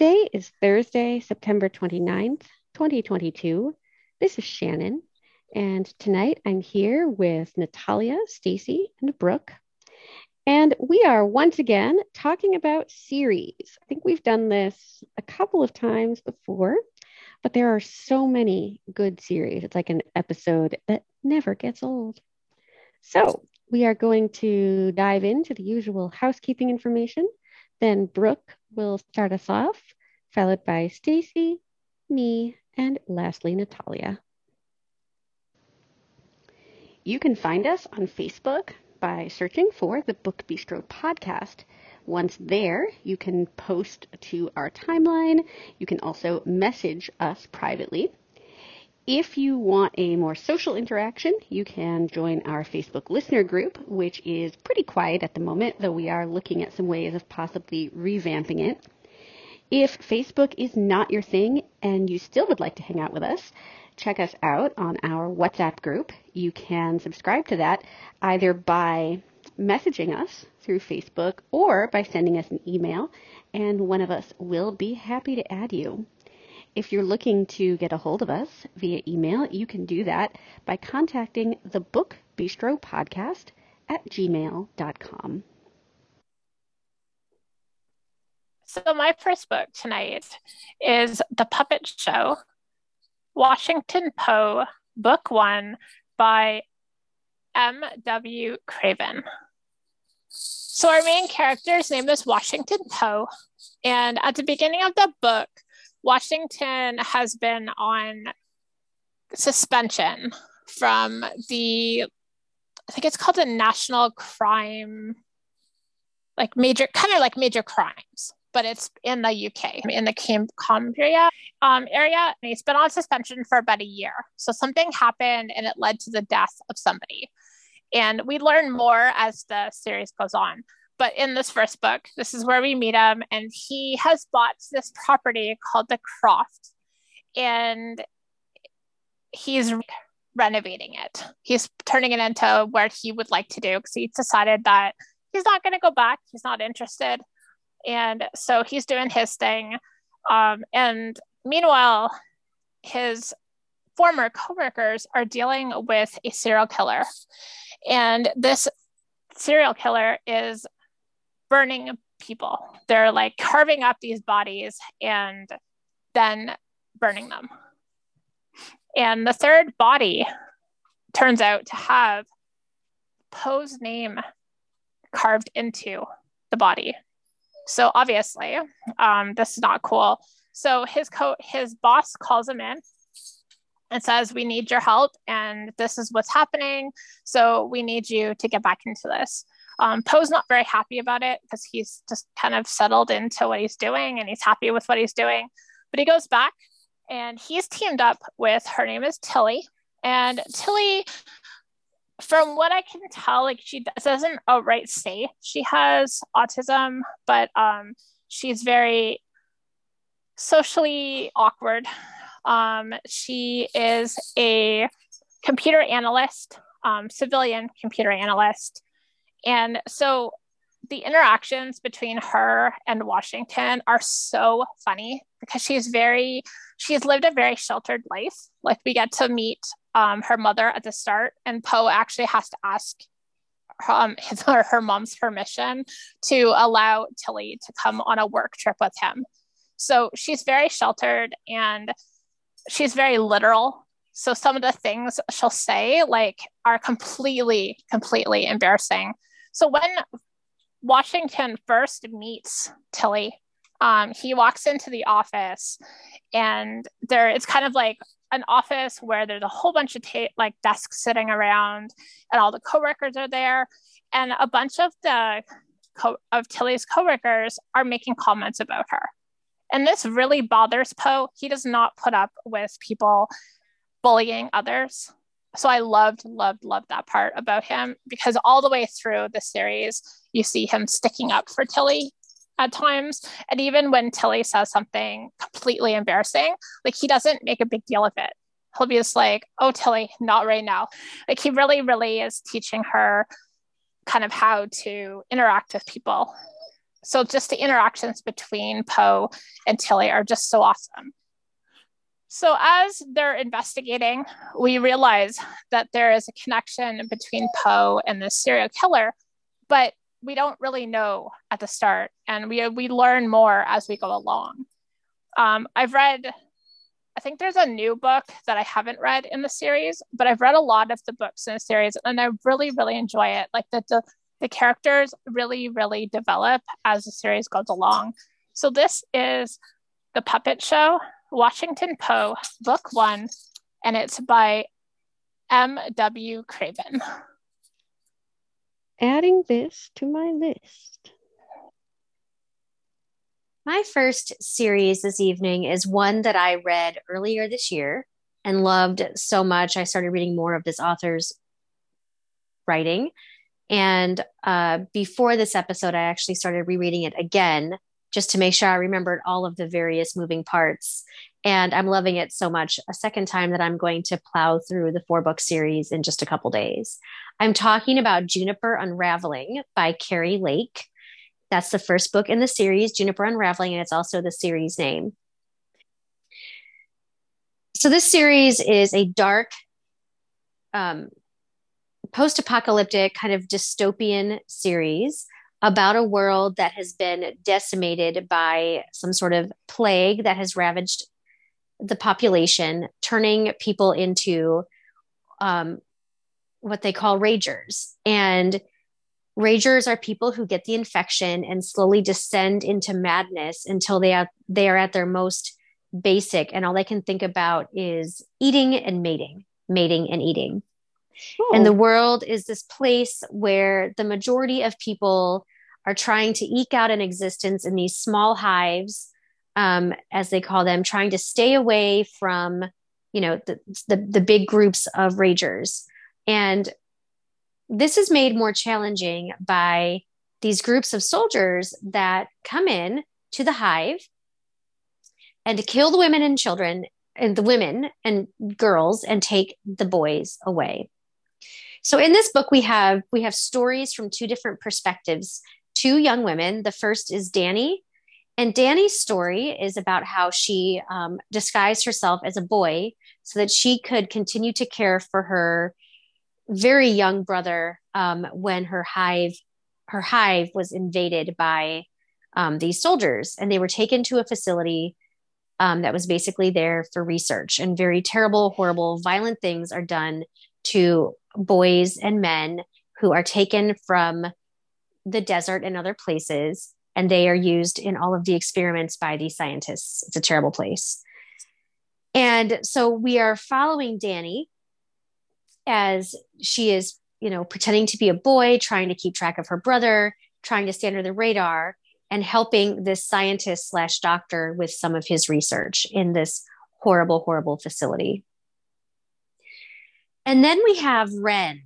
Today is Thursday, September 29th, 2022. This is Shannon, and tonight I'm here with Natalia, Stacy, and Brooke. And we are once again talking about series. I think we've done this a couple of times before, but there are so many good series. It's like an episode that never gets old. So, we are going to dive into the usual housekeeping information then Brooke will start us off, followed by Stacy, me, and lastly Natalia. You can find us on Facebook by searching for the Book Bistro podcast. Once there, you can post to our timeline. You can also message us privately. If you want a more social interaction, you can join our Facebook listener group, which is pretty quiet at the moment, though we are looking at some ways of possibly revamping it. If Facebook is not your thing and you still would like to hang out with us, check us out on our WhatsApp group. You can subscribe to that either by messaging us through Facebook or by sending us an email, and one of us will be happy to add you. If you're looking to get a hold of us via email, you can do that by contacting the Book Bistro Podcast at gmail.com. So, my first book tonight is The Puppet Show, Washington Poe, Book One by M.W. Craven. So, our main character's name is Washington Poe. And at the beginning of the book, Washington has been on suspension from the, I think it's called the National Crime, like major, kind of like major crimes, but it's in the UK, in the Cumbria um, area. And he's been on suspension for about a year. So something happened and it led to the death of somebody. And we learn more as the series goes on. But in this first book, this is where we meet him, and he has bought this property called the Croft, and he's renovating it. He's turning it into what he would like to do because he's decided that he's not going to go back. He's not interested. And so he's doing his thing. Um, and meanwhile, his former coworkers are dealing with a serial killer. And this serial killer is burning people. They're like carving up these bodies and then burning them. And the third body turns out to have Poe's name carved into the body. So obviously, um, this is not cool. So his co his boss calls him in and says, "We need your help, and this is what's happening. So we need you to get back into this." Um, Poe's not very happy about it because he's just kind of settled into what he's doing and he's happy with what he's doing. But he goes back and he's teamed up with her name is Tilly. And Tilly, from what I can tell, like she doesn't outright say she has autism, but um, she's very socially awkward. Um, she is a computer analyst, um, civilian computer analyst, and so the interactions between her and Washington are so funny because she's very, she's lived a very sheltered life. Like we get to meet um, her mother at the start, and Poe actually has to ask um, his or her mom's permission to allow Tilly to come on a work trip with him. So she's very sheltered and she's very literal so some of the things she'll say like are completely completely embarrassing so when Washington first meets Tilly, um, he walks into the office and there it's kind of like an office where there's a whole bunch of ta- like desks sitting around and all the coworkers are there and a bunch of the co- of Tilly's coworkers are making comments about her And this really bothers Poe. He does not put up with people bullying others. So I loved, loved, loved that part about him because all the way through the series, you see him sticking up for Tilly at times. And even when Tilly says something completely embarrassing, like he doesn't make a big deal of it. He'll be just like, oh, Tilly, not right now. Like he really, really is teaching her kind of how to interact with people. So just the interactions between Poe and Tilly are just so awesome. So as they're investigating, we realize that there is a connection between Poe and the serial killer, but we don't really know at the start, and we we learn more as we go along. Um, I've read, I think there's a new book that I haven't read in the series, but I've read a lot of the books in the series, and I really really enjoy it. Like the the, the characters really really develop as the series goes along. So this is the Puppet Show, Washington Poe, Book One, and it's by M. W. Craven adding this to my list. My first series this evening is one that I read earlier this year and loved so much. I started reading more of this author's writing. And uh, before this episode, I actually started rereading it again just to make sure I remembered all of the various moving parts. And I'm loving it so much a second time that I'm going to plow through the four book series in just a couple days. I'm talking about Juniper Unraveling by Carrie Lake. That's the first book in the series, Juniper Unraveling, and it's also the series name. So, this series is a dark, um, post apocalyptic, kind of dystopian series about a world that has been decimated by some sort of plague that has ravaged the population, turning people into um, what they call ragers. And ragers are people who get the infection and slowly descend into madness until they are they are at their most basic and all they can think about is eating and mating, mating and eating. And the world is this place where the majority of people are trying to eke out an existence in these small hives, um, as they call them, trying to stay away from, you know, the, the, the big groups of ragers. And this is made more challenging by these groups of soldiers that come in to the hive and to kill the women and children and the women and girls and take the boys away. So in this book we have we have stories from two different perspectives, two young women. The first is Danny, and Danny's story is about how she um, disguised herself as a boy so that she could continue to care for her very young brother um, when her hive her hive was invaded by um, these soldiers. And they were taken to a facility um, that was basically there for research. And very terrible horrible violent things are done to boys and men who are taken from the desert and other places and they are used in all of the experiments by these scientists it's a terrible place and so we are following danny as she is, you know, pretending to be a boy, trying to keep track of her brother, trying to stay under the radar, and helping this scientist slash doctor with some of his research in this horrible, horrible facility. And then we have Ren,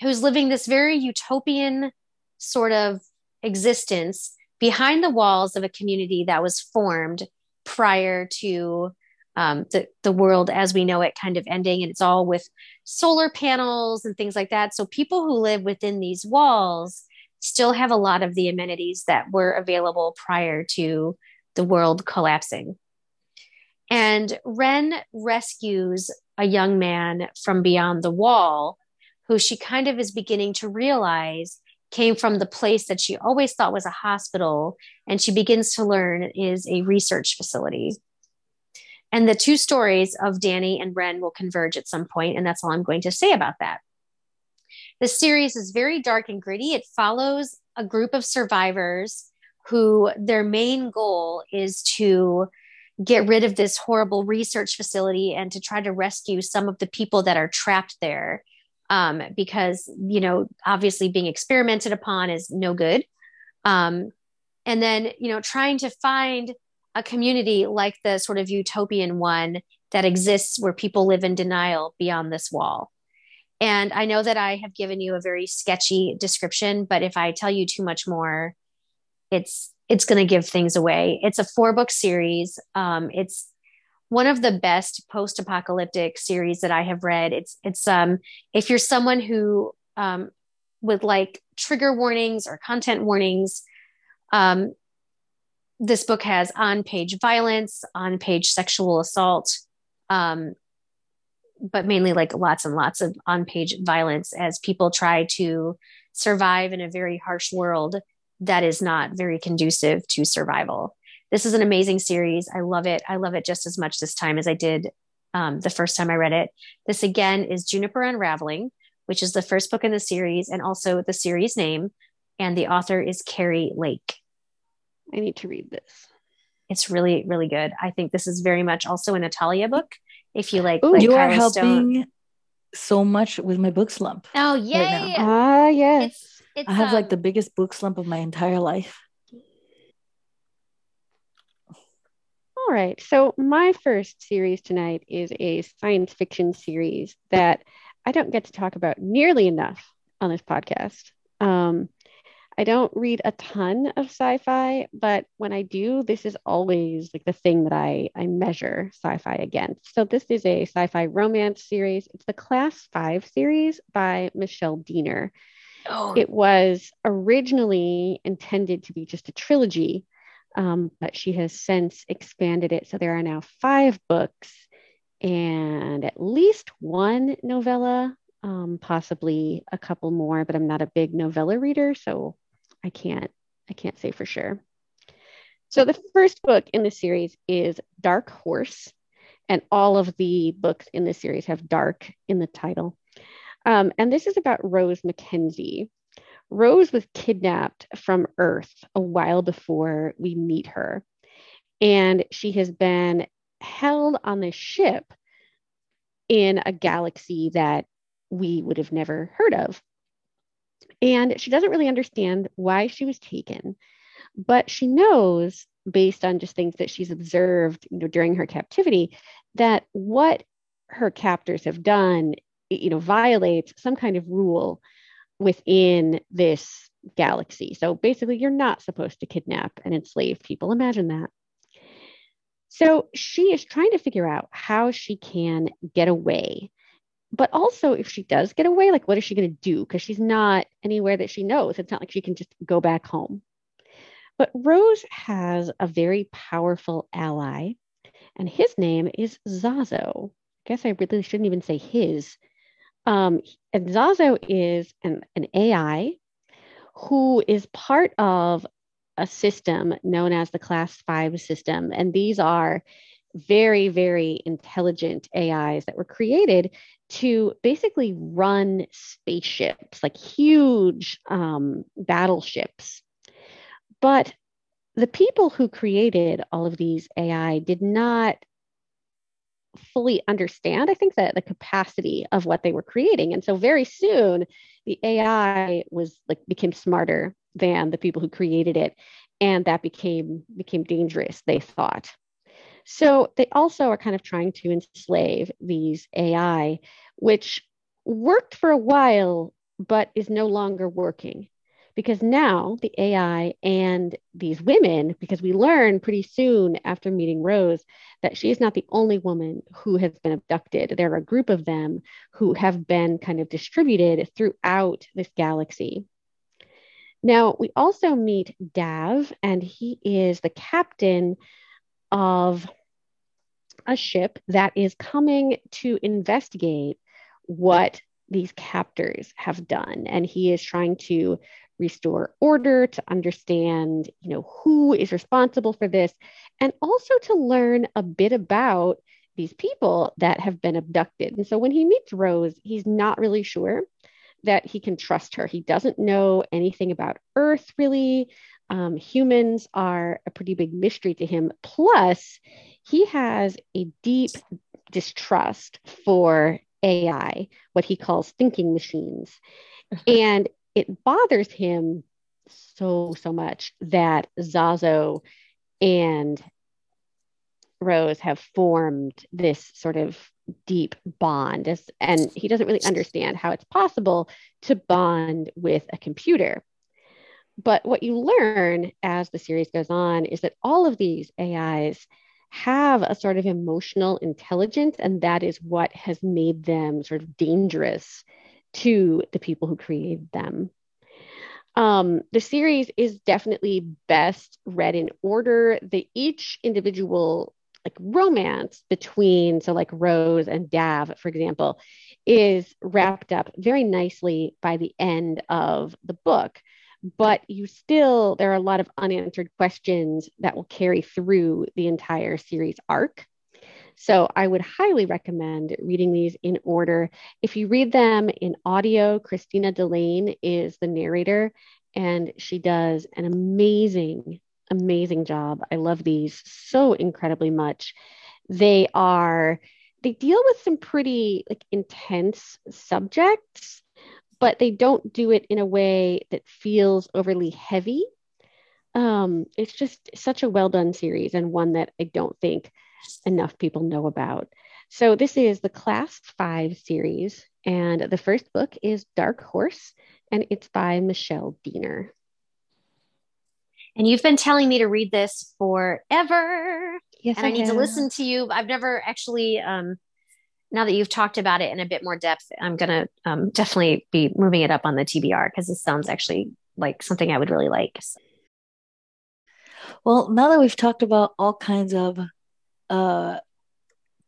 who's living this very utopian sort of existence behind the walls of a community that was formed prior to um, the the world as we know it kind of ending, and it's all with solar panels and things like that. So people who live within these walls still have a lot of the amenities that were available prior to the world collapsing. And Ren rescues a young man from beyond the wall who she kind of is beginning to realize came from the place that she always thought was a hospital and she begins to learn is a research facility. And the two stories of Danny and Wren will converge at some point, and that's all I'm going to say about that. The series is very dark and gritty. It follows a group of survivors who their main goal is to get rid of this horrible research facility and to try to rescue some of the people that are trapped there. Um, because, you know, obviously being experimented upon is no good. Um, and then, you know, trying to find a community like the sort of utopian one that exists where people live in denial beyond this wall. And I know that I have given you a very sketchy description, but if I tell you too much more, it's it's going to give things away. It's a four book series. Um, it's one of the best post apocalyptic series that I have read. It's it's um if you're someone who um would like trigger warnings or content warnings, um, this book has on page violence, on page sexual assault, um, but mainly like lots and lots of on page violence as people try to survive in a very harsh world that is not very conducive to survival. This is an amazing series. I love it. I love it just as much this time as I did um, the first time I read it. This again is Juniper Unraveling, which is the first book in the series and also the series name. And the author is Carrie Lake. I need to read this. It's really, really good. I think this is very much also an Natalia book if you like, Ooh, like you Kyla are helping Stone. so much with my book slump. Oh now. yay! Ah, yes. it's it's I have like um, the biggest book slump of my entire life. All right. So my first series tonight is a science fiction series that I don't get to talk about nearly enough on this podcast. Um, I don't read a ton of sci-fi, but when I do, this is always like the thing that I I measure sci-fi against. So this is a sci-fi romance series. It's the Class 5 series by Michelle Diener. oh, It was originally intended to be just a trilogy, um, but she has since expanded it. So there are now five books and at least one novella, um, possibly a couple more, but I'm not a big novella reader, so I can't I can't say for sure. So the first book in the series is Dark Horse, and all of the books in the series have dark in the title. Um, and this is about Rose Mackenzie. Rose was kidnapped from Earth a while before we meet her. And she has been held on this ship in a galaxy that we would have never heard of. And she doesn't really understand why she was taken, but she knows, based on just things that she's observed you know, during her captivity, that what her captors have done you know violates some kind of rule within this galaxy. So basically you're not supposed to kidnap and enslave people. Imagine that. So she is trying to figure out how she can get away. But also if she does get away like what is she going to do? Because she's not anywhere that she knows. It's not like she can just go back home. But rose has a very powerful ally and his name is Sazo. I guess I really shouldn't even say his. Um, and Sazo is an, an AI who is part of a system known as the Class 5 system. And these are very, very intelligent AIs that were created to basically run spaceships, like huge um, battleships. But the people who created all of these AI did not fully understand, I think, that the capacity of what they were creating. And so very soon the AI was like became smarter than the people who created it. And that became became dangerous, they thought. So they also are kind of trying to enslave these AI, which worked for a while, but is no longer working because now the AI and these women, because we learn pretty soon after meeting Rose that she is not the only woman who has been abducted. There are a group of them who have been kind of distributed throughout this galaxy. Now, we also meet Dav, and he is the captain of a ship that is coming to investigate what these captors have done. And he is trying to restore order, to understand, you know, who is responsible for this, and also to learn a bit about these people that have been abducted. And so when he meets Rose, he's not really sure that he can trust her. He doesn't know anything about Earth really. Um, humans are a pretty big mystery to him. Plus, he has a deep distrust for AI, what he calls thinking machines. and it bothers him so, so much that Sazo and Rose have formed this sort of deep bond as, and he doesn't really understand how it's possible to bond with a computer. But what you learn as the series goes on is that all of these AIs have a sort of emotional intelligence, and that is what has made them sort of dangerous to the people who created them. Um, the series is definitely best read in order. The each individual like romance between so like Rose and Dav, for example, is wrapped up very nicely by the end of the book. But you still there are a lot of unanswered questions that will carry through the entire series arc. So I would highly recommend reading these in order. If you read them in audio, Christina Delane is the narrator, and she does an amazing, amazing job. I love these so incredibly much. They are, they deal with some pretty like intense subjects, but they don't do it in a way that feels overly heavy. Um, it's just such a well done series and one that I don't think enough people know about. So, this is the Class 5 series, and the first book is Dark Horse, and it's by Michelle Diener. And you've been telling me to read this forever. Yes, and I, I need to listen to you. I've never actually, um, now that you've talked about it in a bit more depth, I'm going to um, definitely be moving it up on the TBR because this sounds actually like something I would really like. Well, now that we've talked about all kinds of uh,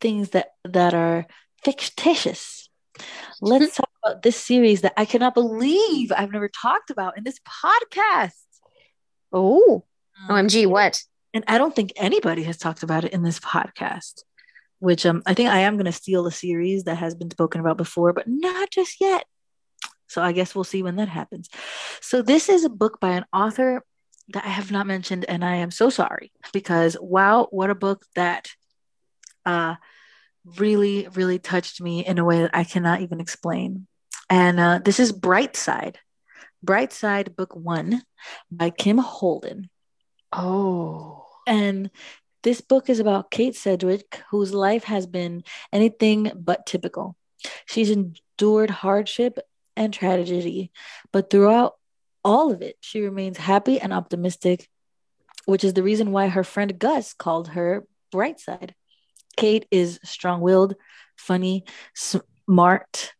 things that that are fictitious, let's talk about this series that I cannot believe I've never talked about in this podcast. Oh, um, OMG, what? And I don't think anybody has talked about it in this podcast, which um, I think I am going to steal a series that has been spoken about before, but not just yet. So I guess we'll see when that happens. So this is a book by an author that I have not mentioned, and I am so sorry because wow, what a book that uh, really, really touched me in a way that I cannot even explain. And uh, this is Bright Side, Bright Side Book One by Kim Holden. Oh. And this book is about Kate Sedgwick, whose life has been anything but typical. She's endured hardship and tragedy, but throughout all of it, she remains happy and optimistic, which is the reason why her friend Gus called her Bright Side. Kate is strong willed, funny, smart,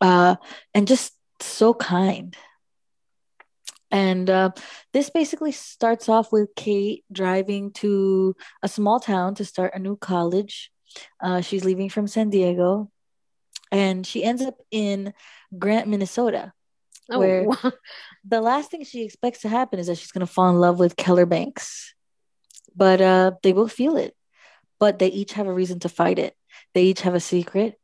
uh, and just so kind. And uh, this basically starts off with Kate driving to a small town to start a new college. Uh, she's leaving from San Diego and she ends up in Grant, Minnesota, oh, where wow. the last thing she expects to happen is that she's going to fall in love with Keller Banks. But uh, they both feel it but they each have a reason to fight it. They each have a secret.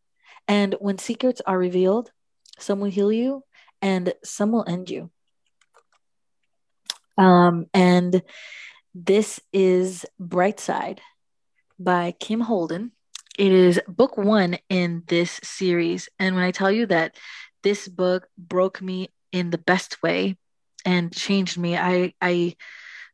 And when secrets are revealed, some will heal you and some will end you. Um, and this is Bright Side by Kim Holden. It is book one in this series. And when I tell you that this book broke me in the best way and changed me, I, I,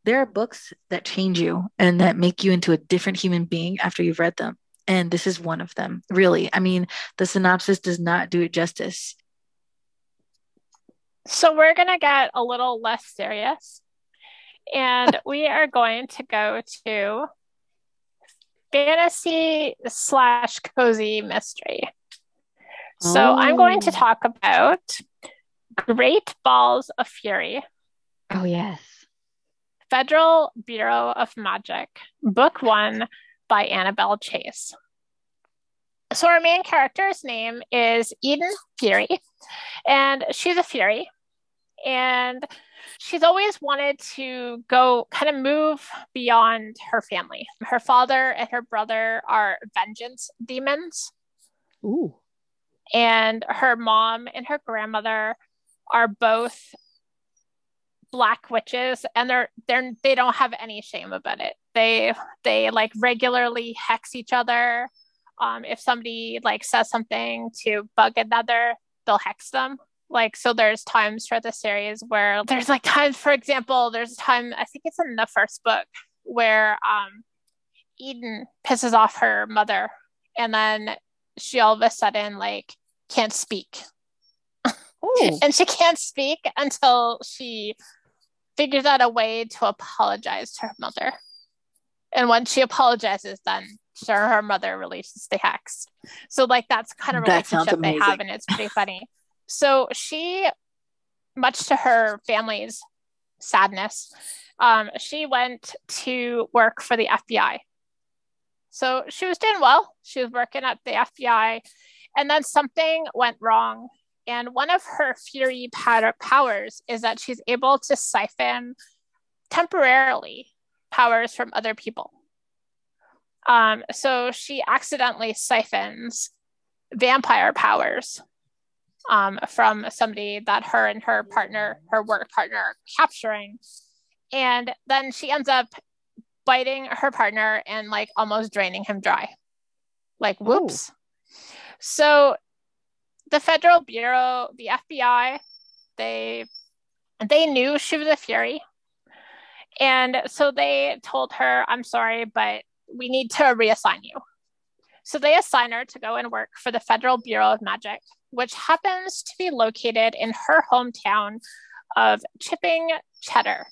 there are books that change you and that make you into a different human being after you've read them. And this is one of them, really. I mean, the synopsis does not do it justice. So we're going to get a little less serious. And we are going to go to fantasy slash cozy mystery. So oh. I'm going to oh. talk about Great Balls of Fury. Oh, yes. Federal Bureau of Magic, Book One by Annabelle Chase. So, our main character's name is Eden Fury, and she's a Fury. And she's always wanted to go kind of move beyond her family. Her father and her brother are vengeance demons. Ooh. And her mom and her grandmother are both black witches and they're they're they don't have any shame about it. They they like regularly hex each other. Um if somebody like says something to bug another they'll hex them. Like so there's times for the series where there's like times for example there's a time i think it's in the first book where um Eden pisses off her mother, and then she all of a sudden like can't speak. and she can't speak until she figures out a way to apologize to her mother. And when she apologizes, then sure her mother releases the hex. So like that's kind of relationship they have, and it's pretty funny. So she, much to her family's sadness, um, she went to work for the FBI. So she was doing well. She was working at the FBI, and then something went wrong. And one of her Fury powers is that she's able to siphon temporarily powers from other people. Um, so she accidentally siphons vampire powers um, from somebody that her and her partner, her work partner, are capturing. And then she ends up biting her partner and like almost draining him dry. Like, whoops. So the Federal Bureau, the FBI, they they knew she was a Fury. And so they told her, I'm sorry, but we need to reassign you. So they assign her to go and work for the Federal Bureau of Magic, which happens to be located in her hometown of Chipping Cheddar.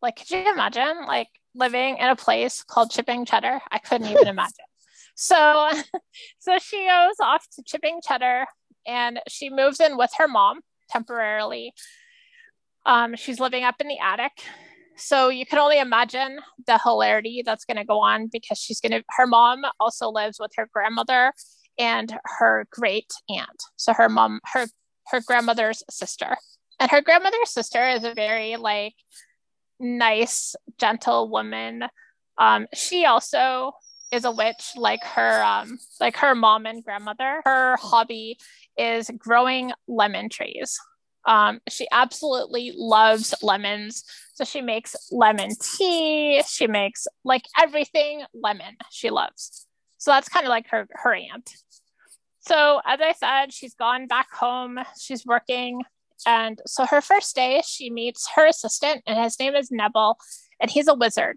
Like, could you imagine like living in a place called Chipping Cheddar? I couldn't even imagine. So, so she goes off to Chipping Cheddar and she moves in with her mom temporarily. Um, she's living up in the attic. So you can only imagine the hilarity that's going to go on because she's going to, her mom also lives with her grandmother and her great aunt. So her mom, her, her grandmother's sister. And her grandmother's sister is a very like nice, gentle woman. Um, she also is a witch like her um, like her mom and grandmother. Her hobby is growing lemon trees. Um, she absolutely loves lemons. So she makes lemon tea. She makes like everything lemon she loves. So that's kind of like her her aunt. So as I said, she's gone back home. She's working. And so her first day, she meets her assistant, and his name is Neville, and he's a wizard.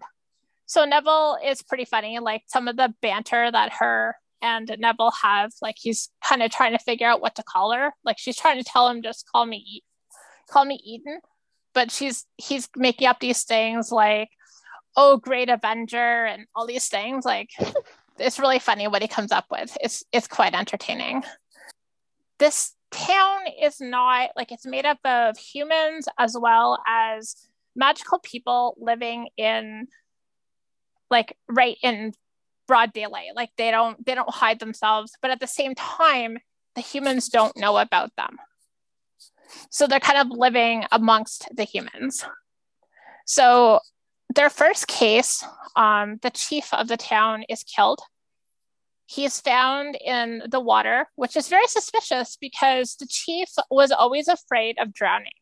So Neville is pretty funny. Like some of the banter that her and Neville have, like he's kind of trying to figure out what to call her. Like she's trying to tell him just call me call me Eden, but she's he's making up these things like oh great Avenger and all these things. Like it's really funny what he comes up with. It's it's quite entertaining. This town is not like it's made up of humans as well as magical people living in like right in broad daylight. Like they don't they don't hide themselves but at the same time the humans don't know about them. So they're kind of living amongst the humans. So their first case um, the chief of the town is killed. He is found in the water which is very suspicious because the chief was always afraid of drowning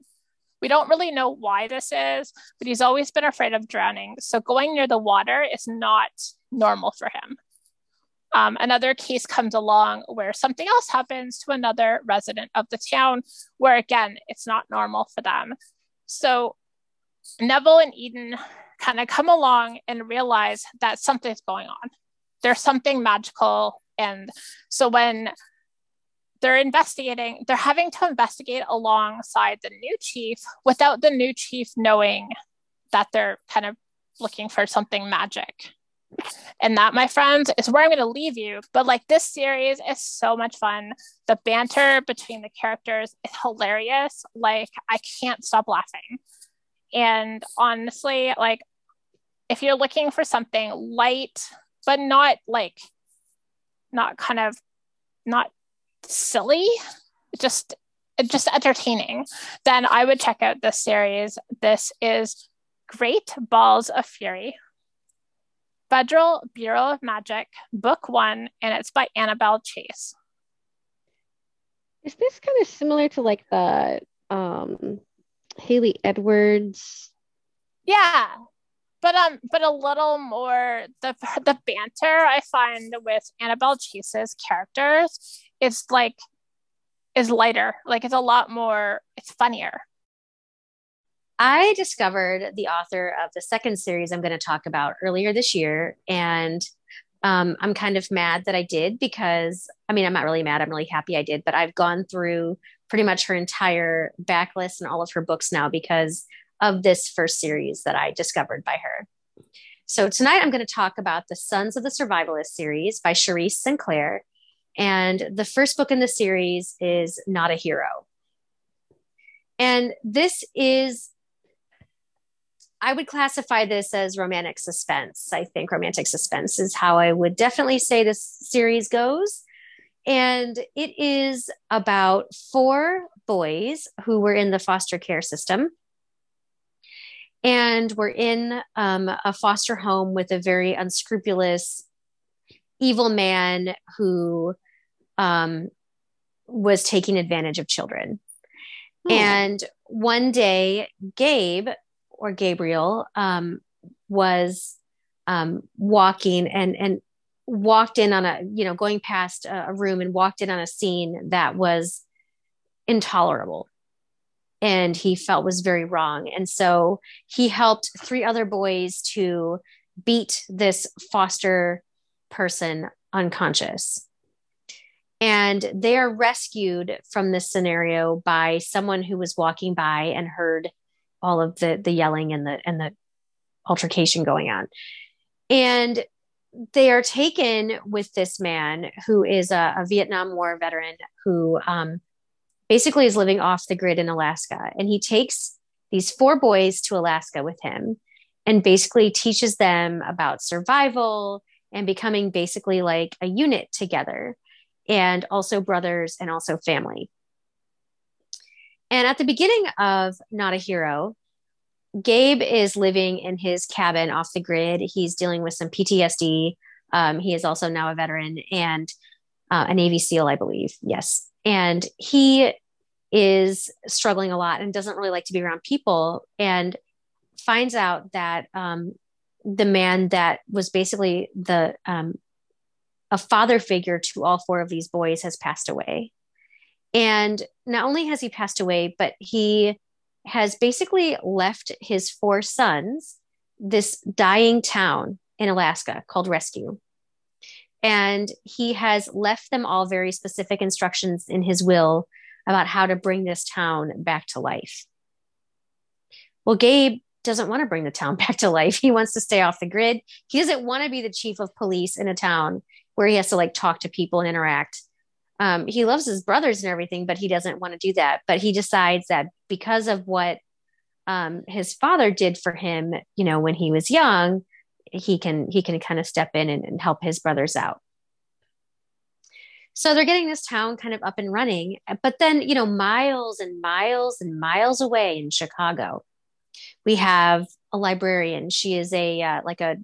we don't really know why this is, but he's always been afraid of drowning. So going near the water is not normal for him. Um, another case comes along where something else happens to another resident of the town, where again, it's not normal for them. So Neville and Eden kind of come along and realize that something's going on. There's something magical. And so when they're investigating, they're having to investigate alongside the new chief without the new chief knowing that they're kind of looking for something magic. And that, my friends, is where I'm going to leave you. But like this series is so much fun. The banter between the characters is hilarious. Like, I can't stop laughing. And honestly, like, if you're looking for something light, but not like, not kind of, not silly, just just entertaining, then I would check out this series. This is Great Balls of Fury. Federal Bureau of Magic, Book One, and it's by Annabelle Chase. Is this kind of similar to like the um Hailey Edwards? Yeah, but um, but a little more the the banter I find with Annabelle Chase's characters is like is lighter. Like it's a lot more. It's funnier. I discovered the author of the second series I'm going to talk about earlier this year. And um, I'm kind of mad that I did because, I mean, I'm not really mad. I'm really happy I did, but I've gone through pretty much her entire backlist and all of her books now because of this first series that I discovered by her. So tonight I'm going to talk about the Sons of the Survivalist series by Cherise Sinclair. And the first book in the series is Not a Hero. And this is I would classify this as romantic suspense. I think romantic suspense is how I would definitely say this series goes. And it is about four boys who were in the foster care system and were in um, a foster home with a very unscrupulous, evil man who um, was taking advantage of children. Hmm. And one day, Gabe or Gabriel um, was um, walking and and walked in on a you know going past a, a room and walked in on a scene that was intolerable and he felt was very wrong and so he helped three other boys to beat this foster person unconscious and they are rescued from this scenario by someone who was walking by and heard all of the the yelling and the and the altercation going on. And they are taken with this man who is a, a vietnam war veteran who um, basically is living off the grid in alaska. And he takes these four boys to alaska with him and basically teaches them about survival and becoming basically like a unit together and also brothers and also family and at the beginning of Not a Hero, Gabe is living in his cabin off the grid. He's dealing with some PTSD. Um, he is also now a veteran and uh, a Navy SEAL, I believe. Yes. And he is struggling a lot and doesn't really like to be around people and finds out that um, the man that was basically the um, a father figure to all four of these boys has passed away and not only has he passed away, but he has basically left his four sons this dying town in Alaska called Rescue. And he has left them all very specific instructions in his will about how to bring this town back to life. Well, Gabe doesn't want to bring the town back to life. He wants to stay off the grid. He doesn't want to be the chief of police in a town where he has to like talk to people and interact um, he loves his brothers and everything, but he doesn't want to do that. But he decides that because of what um, his father did for him, you know, when he was young, he can he can kind of step in and, and help his brothers out. So they're getting this town kind of up and running, but then you know, miles and miles and miles away in Chicago, we have a librarian. She is a uh, like a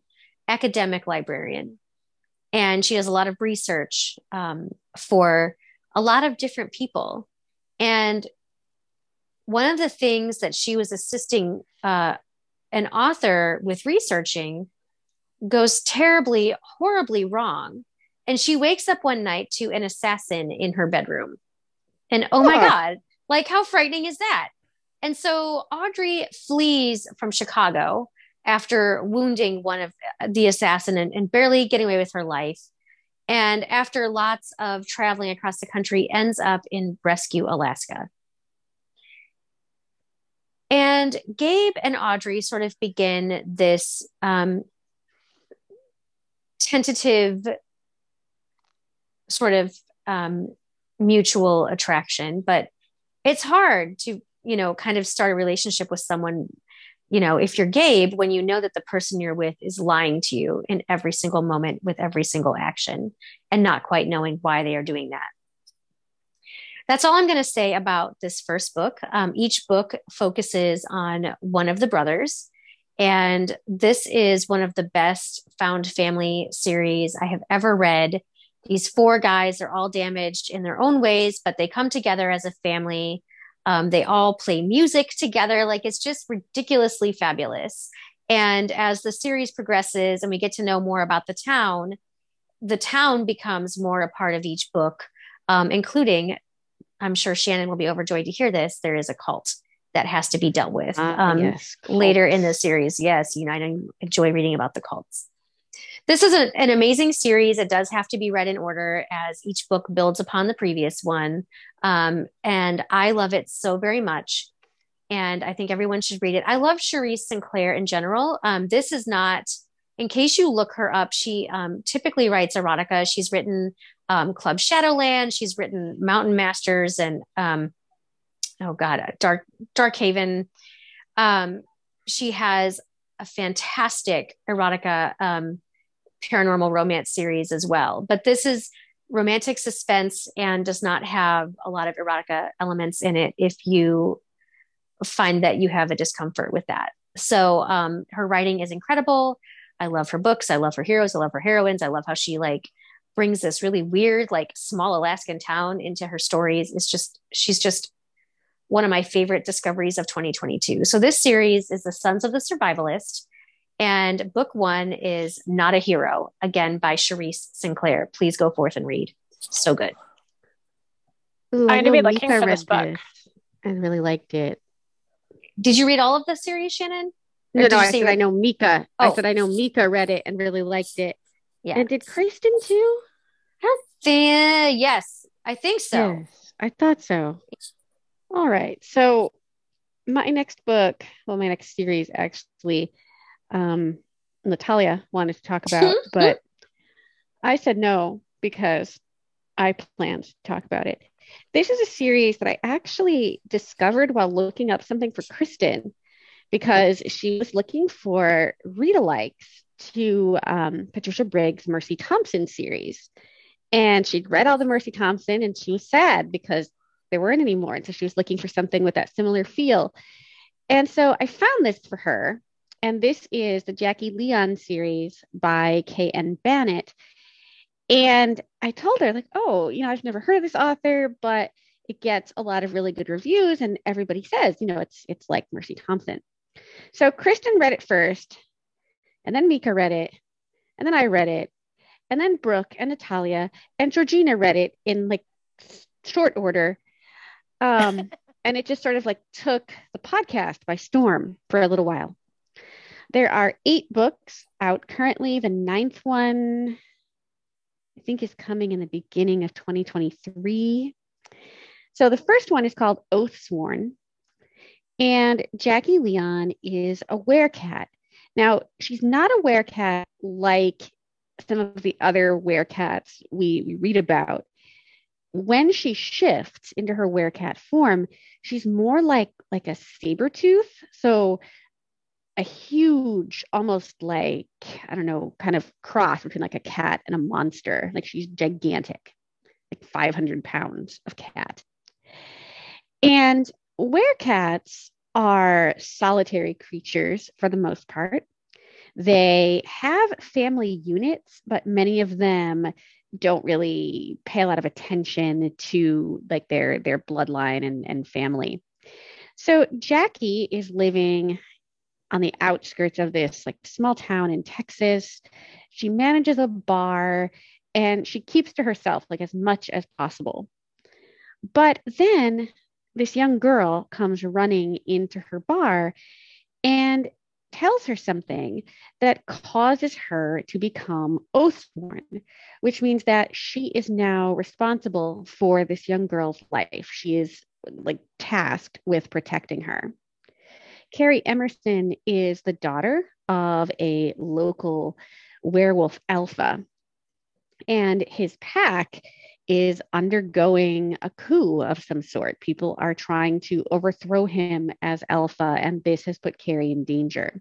academic librarian and she does a lot of research um, for a lot of different people. And one of the things that she was assisting uh, an author with researching goes terribly horribly wrong. And she wakes up one night to an assassin in her bedroom. And oh my god like how frightening is that? And so audrey flees from chicago after wounding one of the assassin and, and, barely getting away with her life. And after lots of traveling across the country, ends up in Rescue, Alaska. And Gabe and Audrey sort of begin this um, tentative sort of um, mutual attraction, but it's hard to, you know, kind of start a relationship with someone you know, if you're Gabe, when you know that the person you're with is lying to you in every single moment with every single action and not quite knowing why they are doing that. That's all I'm going to say about this first book. Um, each book focuses on one of the brothers. And this is one of the best found family series I have ever read. These four guys are all damaged in their own ways, but they come together as a family um, they all play music together. Like it's just ridiculously fabulous. And as the series progresses and we get to know more about the town, the town becomes more a part of each book, um, including, I'm sure Shannon will be overjoyed to hear this, there is a cult that has to be dealt with Ah, um, yes, later in the series. Yes, you know, I enjoy reading about the cults. This is a, an amazing series. It does have to be read in order as each book builds upon the previous one. Um, and I love it so very much. And I think everyone should read it. I love Cherise Sinclair in general. Um, this is not, in case you look her up, she um, typically writes erotica. She's written um, Club Shadowland. She's written Mountain Masters and um, oh god, Dark Dark Haven. Um, she has a fantastic erotica paranormal romance series as well. But this is romantic suspense and does not have a lot of erotica elements in it. If you find that you have a discomfort with that, so um, her writing is incredible. I love her books. I love her heroes. I love her heroines. I love how she like brings this really weird, like small Alaskan town into her stories. It's just, she's just one of my favorite discoveries of 2022. So this series is The Sons of the Survivalist. And book one is Not a Hero, again by Cherise Sinclair. Please go forth and read. So good. Ooh, I I'm gonna be looking for this book. this and really liked it. Did you read all of the series, Shannon? Or No, no, I said you- I know Mika. I Oh. said I know Mika read it and really liked it. Yeah. And did Kristen too? Th- yes, I think so. Yes, I thought so. All right. So my next book, well, my next series actually, um, Natalia wanted to talk about, but I said no because I planned to talk about it. This is a series that I actually discovered while looking up something for Kristen because she was looking for read alikes to um, Patricia Briggs' Mercy Thompson series. And she'd read all the Mercy Thompson and she was sad because there weren't any more. And so she was looking for something with that similar feel. And so I found this for her. And this is the Jackie Leon series by K.N. Banet. And I told her, like, oh, you know, I've never heard of this author, but it gets a lot of really good reviews. And everybody says, you know, it's it's like Mercy Thompson. So Kristen read it first, and then Mika read it, and then I read it, and then Brooke and Natalia and Georgina read it in like short order. Um, and it just sort of like took the podcast by storm for a little while. There are eight books out currently. The ninth one, I think, is coming in the beginning of 2023. So the first one is called Oath Sworn. And Jackie Leon is a werecat. Now, she's not a werecat like some of the other werecats we, read about. When she shifts into her werecat form, she's more like like a saber tooth. So a huge, almost like, I don't know, kind of cross between like a cat and a monster. Like she's gigantic, like 500 pounds of cat. And werecats are solitary creatures for the most part. They have family units, but many of them don't really pay a lot of attention to like their their bloodline and, and family. So Jackie is living on the outskirts of this like small town in Texas. She manages a bar and she keeps to herself like as much as possible. But then this young girl comes running into her bar and tells her something that causes her to become oath sworn, which means that she is now responsible for this young girl's life. She is like tasked with protecting her. Carrie Emerson is the daughter of a local werewolf alpha, and his pack is undergoing a coup of some sort. People are trying to overthrow him as alpha, and this has put Carrie in danger.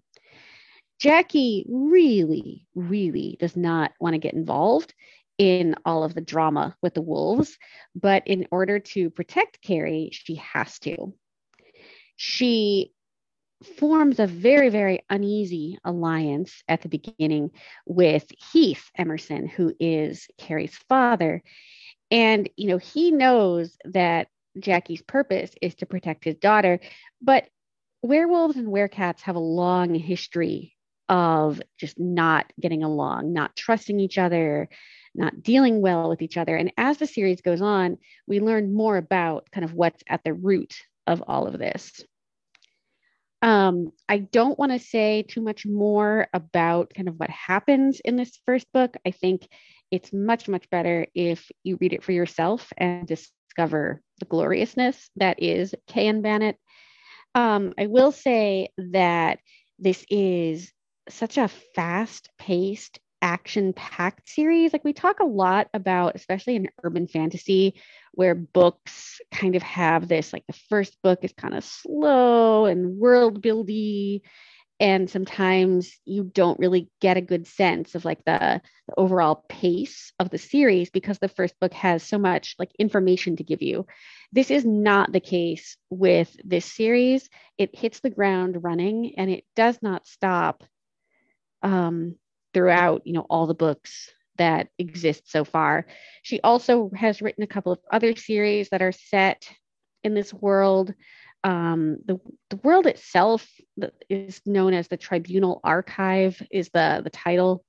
Jackie really, really does not want to get involved in all of the drama with the wolves, but in order to protect Carrie, she has to. She forms a very, very uneasy alliance at the beginning with Heath Emerson, who is Carrie's father. And, you know, he knows that Jackie's purpose is to protect his daughter, but werewolves and werecats have a long history of just not getting along, not trusting each other, not dealing well with each other. And as the series goes on, we learn more about kind of what's at the root of all of this. Um, I don't want to say too much more about kind of what happens in this first book. I think it's much, much better if you read it for yourself and discover the gloriousness that is K.N. Banet. Um, I will say that this is such a fast paced action packed series. Like we talk a lot about, especially in urban fantasy, where books kind of have this like the first book is kind of slow and world buildy. And sometimes you don't really get a good sense of like the, the overall pace of the series because the first book has so much like information to give you. This is not the case with this series. It hits the ground running and it does not stop um, throughout, you know, all the books that exist so far. She also has written a couple of other series that are set in this world. Um, the, the world itself is known as the Tribunal Archive, is the, the title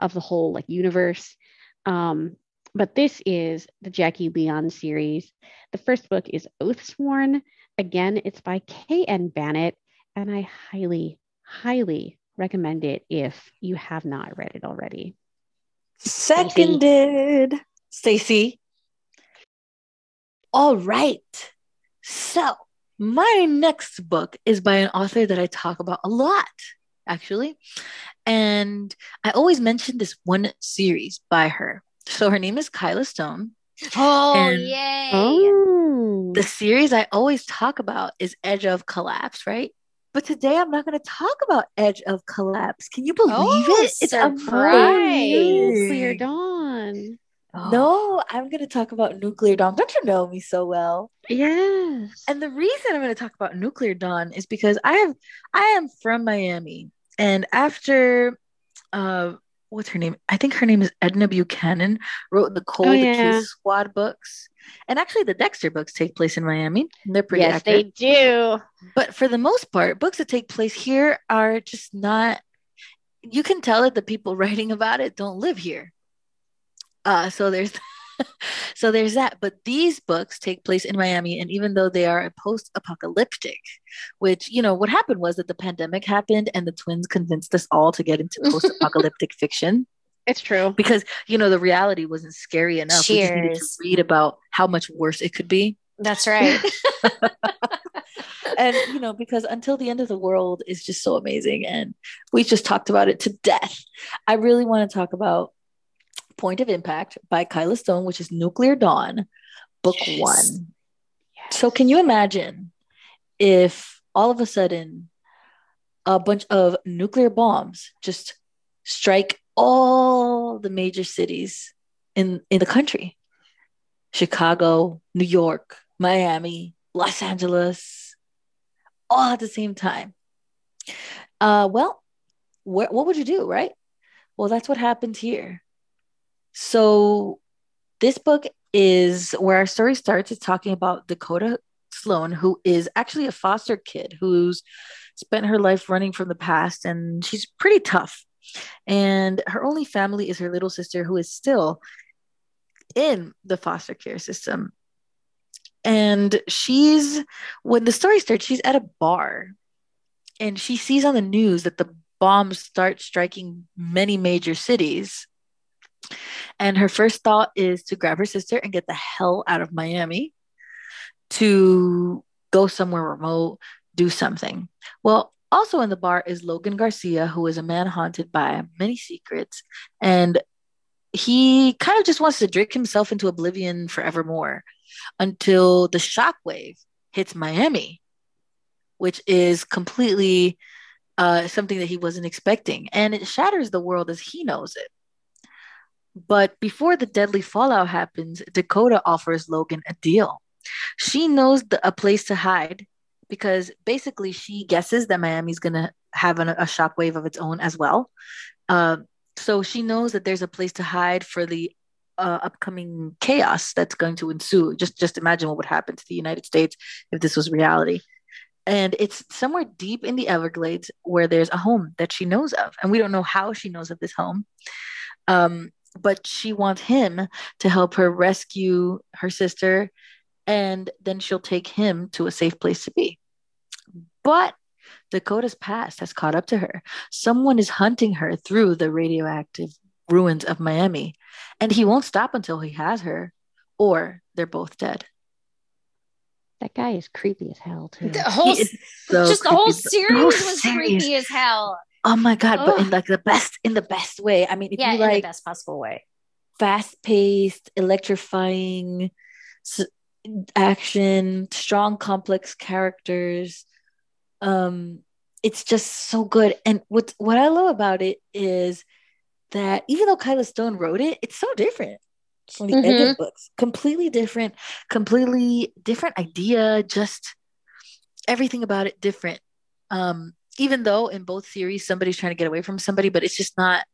of the whole like universe. Um, but this is the Jackie Leon series. The first book is Oathsworn. Again, it's by K.N. Banet, and I highly, highly recommend it if you have not read it already. Seconded. Stacy. All right. So, my next book is by an author that I talk about a lot, actually. And I always mention this one series by her. So, her name is Kyla Stone. Oh, and yay. Oh. The series I always talk about is Edge of Collapse, right? But today I'm not going to talk about Edge of Collapse. Can you believe Oh, it? It's surprise. Nuclear. Dawn. Oh. No, I'm going to talk about Nuclear Dawn. Don't you know me so well? Yes. And the reason I'm going to talk about Nuclear Dawn is because I have I am from Miami, and after uh, what's her name? I think her name is Edna Buchanan. Wrote the Cold Oh, the yeah. Case Squad books, and actually the Dexter books take place in Miami. They're pretty yes, accurate. they do. But for the most part, books that take place here are just not. You can tell that the people writing about it don't live here. Uh, so there's, so there's that. But these books take place in Miami, and even though they are post-apocalyptic, which you know what happened was that the pandemic happened, and the twins convinced us all to get into post-apocalyptic fiction It's true. because you know the reality wasn't scary enough. We just needed to read about how much worse it could be. That's right. and you know because until the end of the world is just so amazing and we just talked about it to death i really want to talk about point of impact by kyla stone which is nuclear dawn book Yes. one so can you imagine if all of a sudden a bunch of nuclear bombs just strike all the major cities in in the country chicago new york miami los angeles all at the same time. Uh, well, wh- what would you do, right? Well, that's what happened here. So, this book is where our story starts. It's talking about Dakota Sloan, who is actually a foster kid who's spent her life running from the past, and she's pretty tough. And her only family is her little sister, who is still in the foster care system and she's when the story starts she's at a bar and she sees on the news that the bombs start striking many major cities and her first thought is to grab her sister and get the hell out of miami to go somewhere remote do something well also in the bar is logan garcia who is a man haunted by many secrets and he kind of just wants to drink himself into oblivion forevermore until the shockwave hits Miami, which is completely uh, something that he wasn't expecting. And it shatters the world as he knows it. But before the deadly fallout happens, Dakota offers Logan a deal. She knows the, a place to hide because basically she guesses that Miami's going to have an, a shockwave of its own as well. Uh, so she knows that there's a place to hide for the uh, upcoming chaos that's going to ensue. Just just imagine what would happen to the United States if this was reality. And it's somewhere deep in the Everglades where there's a home that she knows of, and we don't know how she knows of this home. Um, but she wants him to help her rescue her sister, and then she'll take him to a safe place to be. But Dakota's past has caught up to her. Someone is hunting her through the radioactive ruins of Miami, and he won't stop until he has her, or they're both dead. That guy is creepy as hell too. The whole, He so just the whole series The whole was series. creepy as hell. Oh my god! But in like the best, in the best way. I mean, if Yeah, you like the best possible way. fast-paced, electrifying s- action, strong, complex characters. Um, it's just so good. And what what I love about it is that even though Kyla Stone wrote it, it's so different from the other books. Completely different, completely different idea. Just everything about it different. Um, even though in both series somebody's trying to get away from somebody, but it's just not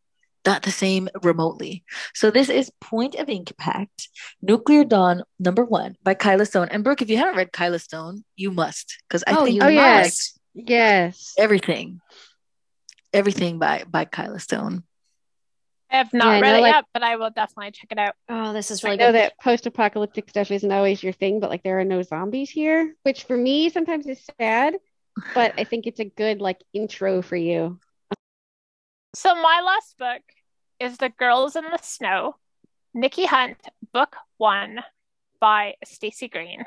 not the same remotely. So this is Point of Impact, Nuclear Dawn number one by Kyla Stone. And Brooke, if you haven't read Kyla Stone, you must because I oh, think you Oh, you yeah. like must. Yes. everything, everything by by Kyla Stone. I have not Yeah, read know, it like- yet, but I will definitely check it out. Oh, this is really I really know good. that post-apocalyptic stuff isn't always your thing, but like there are no zombies here, which for me sometimes is sad, but I think it's a good like intro for you. So my last book is The Girls in the Snow, Nikki Hunt, Book One by Stacy Green.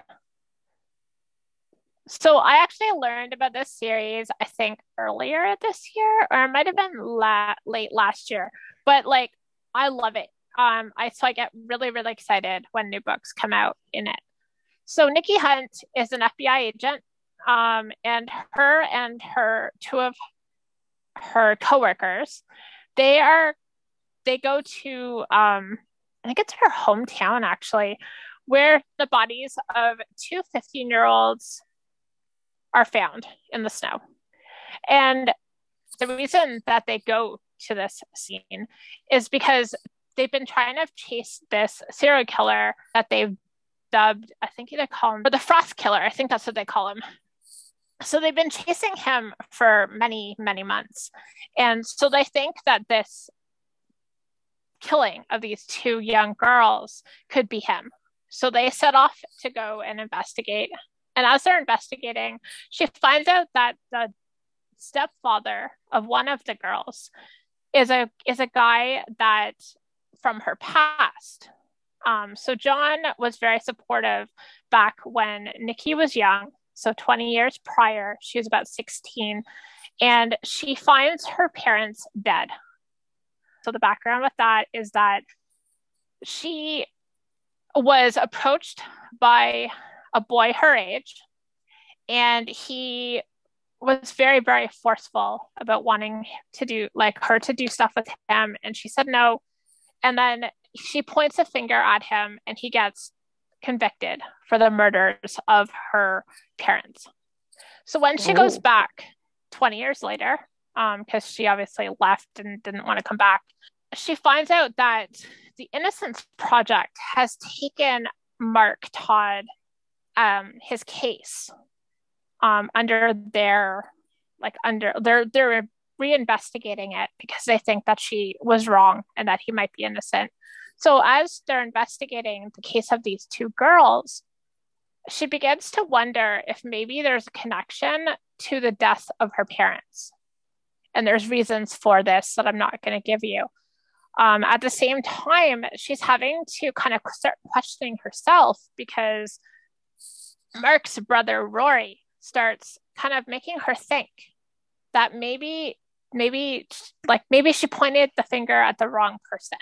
So I actually learned about this series, I think, earlier this year, or it might have been la- late last year. But like, I love it. Um, I so I get really, really excited when new books come out in it. So Nikki Hunt is an FBI agent, um, and her and her two of her coworkers, they are they go to um, I think it's her hometown actually, where the bodies of two 15 year olds are found in the snow. And the reason that they go to this scene is because they've been trying to chase this serial killer that they've dubbed, I think they call him, or the Frost Killer. I think that's what they call him. So they've been chasing him for many, many months. And so they think that this killing of these two young girls could be him. So they set off to go and investigate. And as they're investigating, she finds out that the stepfather of one of the girls is a is a guy that from her past. Um, so John was very supportive back when Nikki was young. So 20 years prior, she was about 16, and she finds her parents dead. So the background with that is that she was approached by a boy her age, and he was very, very forceful about wanting to do like her to do stuff with him. And she said no. And then she points a finger at him and he gets convicted for the murders of her parents. So when she goes Oh. back 20 years later, because um, she obviously left and didn't want to come back, she finds out that the Innocence Project has taken Mark Todd, um, his case, um, under their like under they're they're reinvestigating it because they think that she was wrong and that he might be innocent. So as they're investigating the case of these two girls, she begins to wonder if maybe there's a connection to the death of her parents. And there's reasons for this that I'm not going to give you. Um, at the same time, she's having to kind of start questioning herself because Mark's brother Rory starts kind of making her think that maybe, maybe, like maybe she pointed the finger at the wrong person.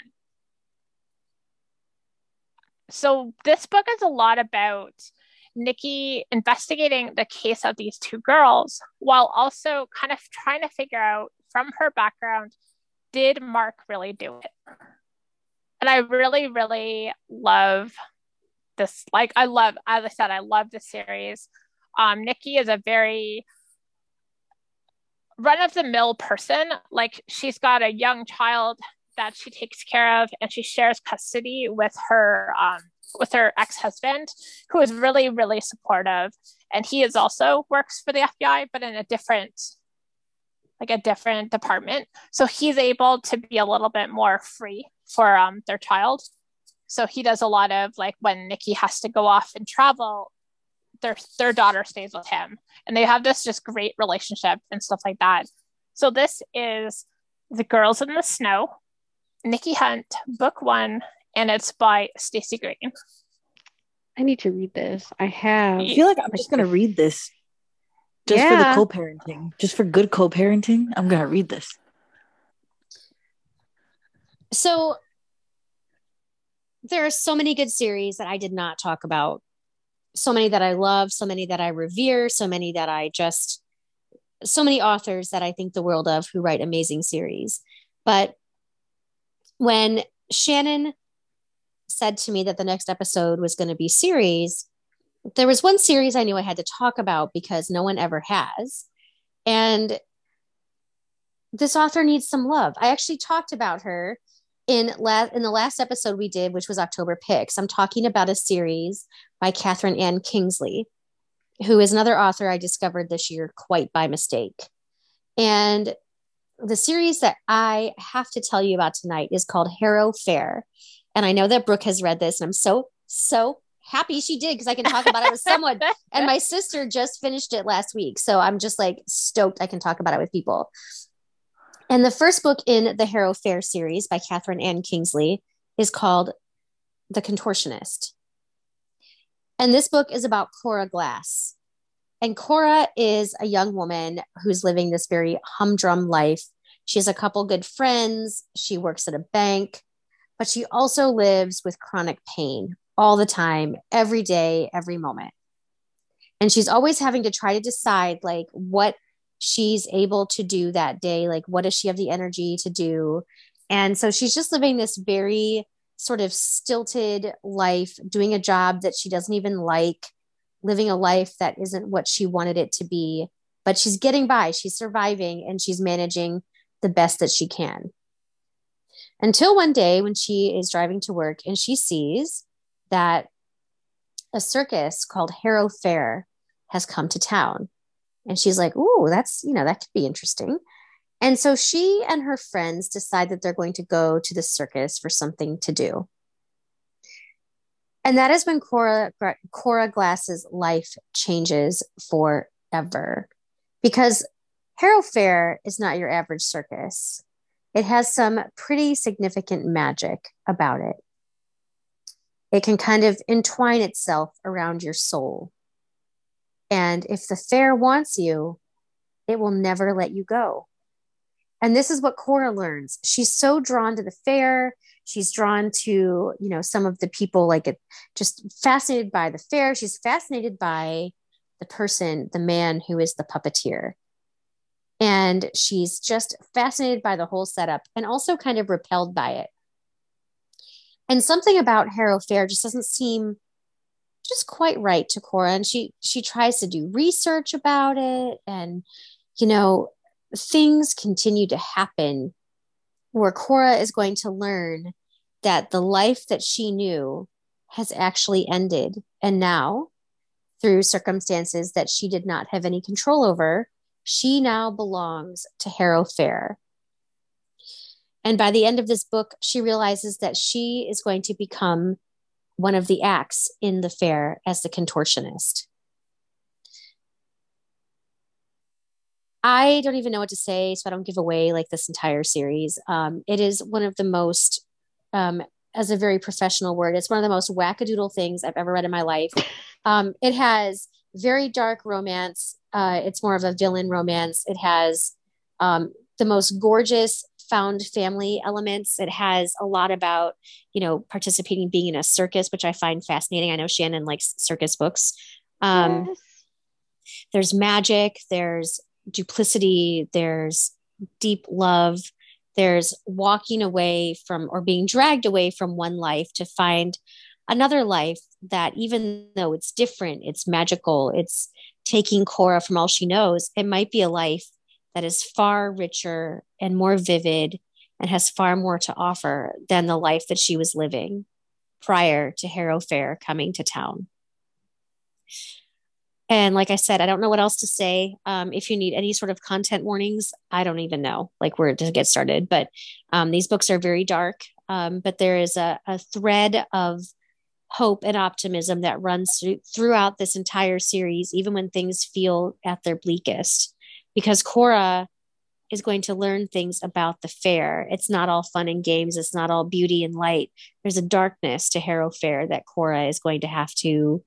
So this book is a lot about Nikki investigating the case of these two girls while also kind of trying to figure out from her background did Mark really do it? And I really, really love this. Like, I love, as I said, I love the series. Um, Nikki is a very run of the mill person. Like, she's got a young child that she takes care of, and she shares custody with her um, with her ex husband, who is really, really supportive. And he is also works for the FBI, but in a different like a different department. So he's able to be a little bit more free for um, their child. So he does a lot of like when Nikki has to go off and travel, their their daughter stays with him and they have this just great relationship and stuff like that so this is the girls in the snow nikki hunt book one and it's by stacy green I need to read this. I have. I feel like I'm just gonna read this just Yeah. for the co-parenting, just for good co-parenting. I'm gonna read this. So there are so many good series that I did not talk about. So many that I love, so many that I revere, so many that I just, so many authors that I think the world of who write amazing series. But when Shannon said to me that the next episode was going to be series, there was one series I knew I had to talk about because no one ever has. And this author needs some love. I actually talked about her in la- in the last episode we did, which was October Picks. I'm talking about a series by Kathryn Ann Kingsley, who is another author I discovered this year quite by mistake. And the series that I have to tell you about tonight is called Harrow Faire. And I know that Brooke has read this, and I'm so, so happy she did because I can talk about it with someone. And my sister just finished it last week. So I'm just like stoked I can talk about it with people. And the first book in the Harrow Faire series by Kathryn Ann Kingsley is called The Contortionist. And this book is about Cora Glass. And Cora is a young woman who's living this very humdrum life. She has a couple good friends. She works at a bank, but she also lives with chronic pain all the time, every day, every moment. And she's always having to try to decide like what she's able to do that day. Like, what does she have the energy to do? And so she's just living this very sort of stilted life, doing a job that she doesn't even like, living a life that isn't what she wanted it to be. But she's getting by, she's surviving, and she's managing the best that she can. Until one day when she is driving to work and she sees that a circus called Harrow Faire has come to town. And she's like, Ooh, that's, you know, that could be interesting. And so she and her friends decide that they're going to go to the circus for something to do. And that is when Cora, Cora Glass's life changes forever. Because Harrow Faire is not your average circus. It has some pretty significant magic about it. It can kind of entwine itself around your soul. And if the fair wants you, it will never let you go. And this is what Cora learns. She's so drawn to the fair. She's drawn to, you know, some of the people like it, just fascinated by the fair. She's fascinated by the person, the man who is the puppeteer. And she's just fascinated by the whole setup and also kind of repelled by it. And something about Harrow Faire just doesn't seem just quite right to Cora. And she she tries to do research about it. And, you know, things continue to happen where Cora is going to learn that the life that she knew has actually ended. And now, through circumstances that she did not have any control over, she now belongs to Harrow Faire. And by the end of this book, she realizes that she is going to become one of the acts in the fair as the contortionist. I don't even know what to say, so I don't give away like this entire series. Um, it is one of the most, um, as a very professional word, it's one of the most wackadoodle things I've ever read in my life. Um, it has very dark romance. Uh, it's more of a villain romance. It has um, the most gorgeous found family elements. It has a lot about, you know, participating, being in a circus, which I find fascinating. I know Shannon likes circus books. Um, Yes. There's magic, there's duplicity, there's deep love, there's walking away from or being dragged away from one life to find another life that, even though it's different, it's magical, it's taking Cora from all she knows, it might be a life that is far richer and more vivid and has far more to offer than the life that she was living prior to Harrow Faire coming to town. And like I said, I don't know what else to say. Um, if you need any sort of content warnings, I don't even know like where to get started. But um, these books are very dark, um, but there is a, a thread of hope and optimism that runs through, throughout this entire series, even when things feel at their bleakest. Because Cora is going to learn things about the fair. It's not all fun and games, it's not all beauty and light. There's a darkness to Harrow Faire that Cora is going to have to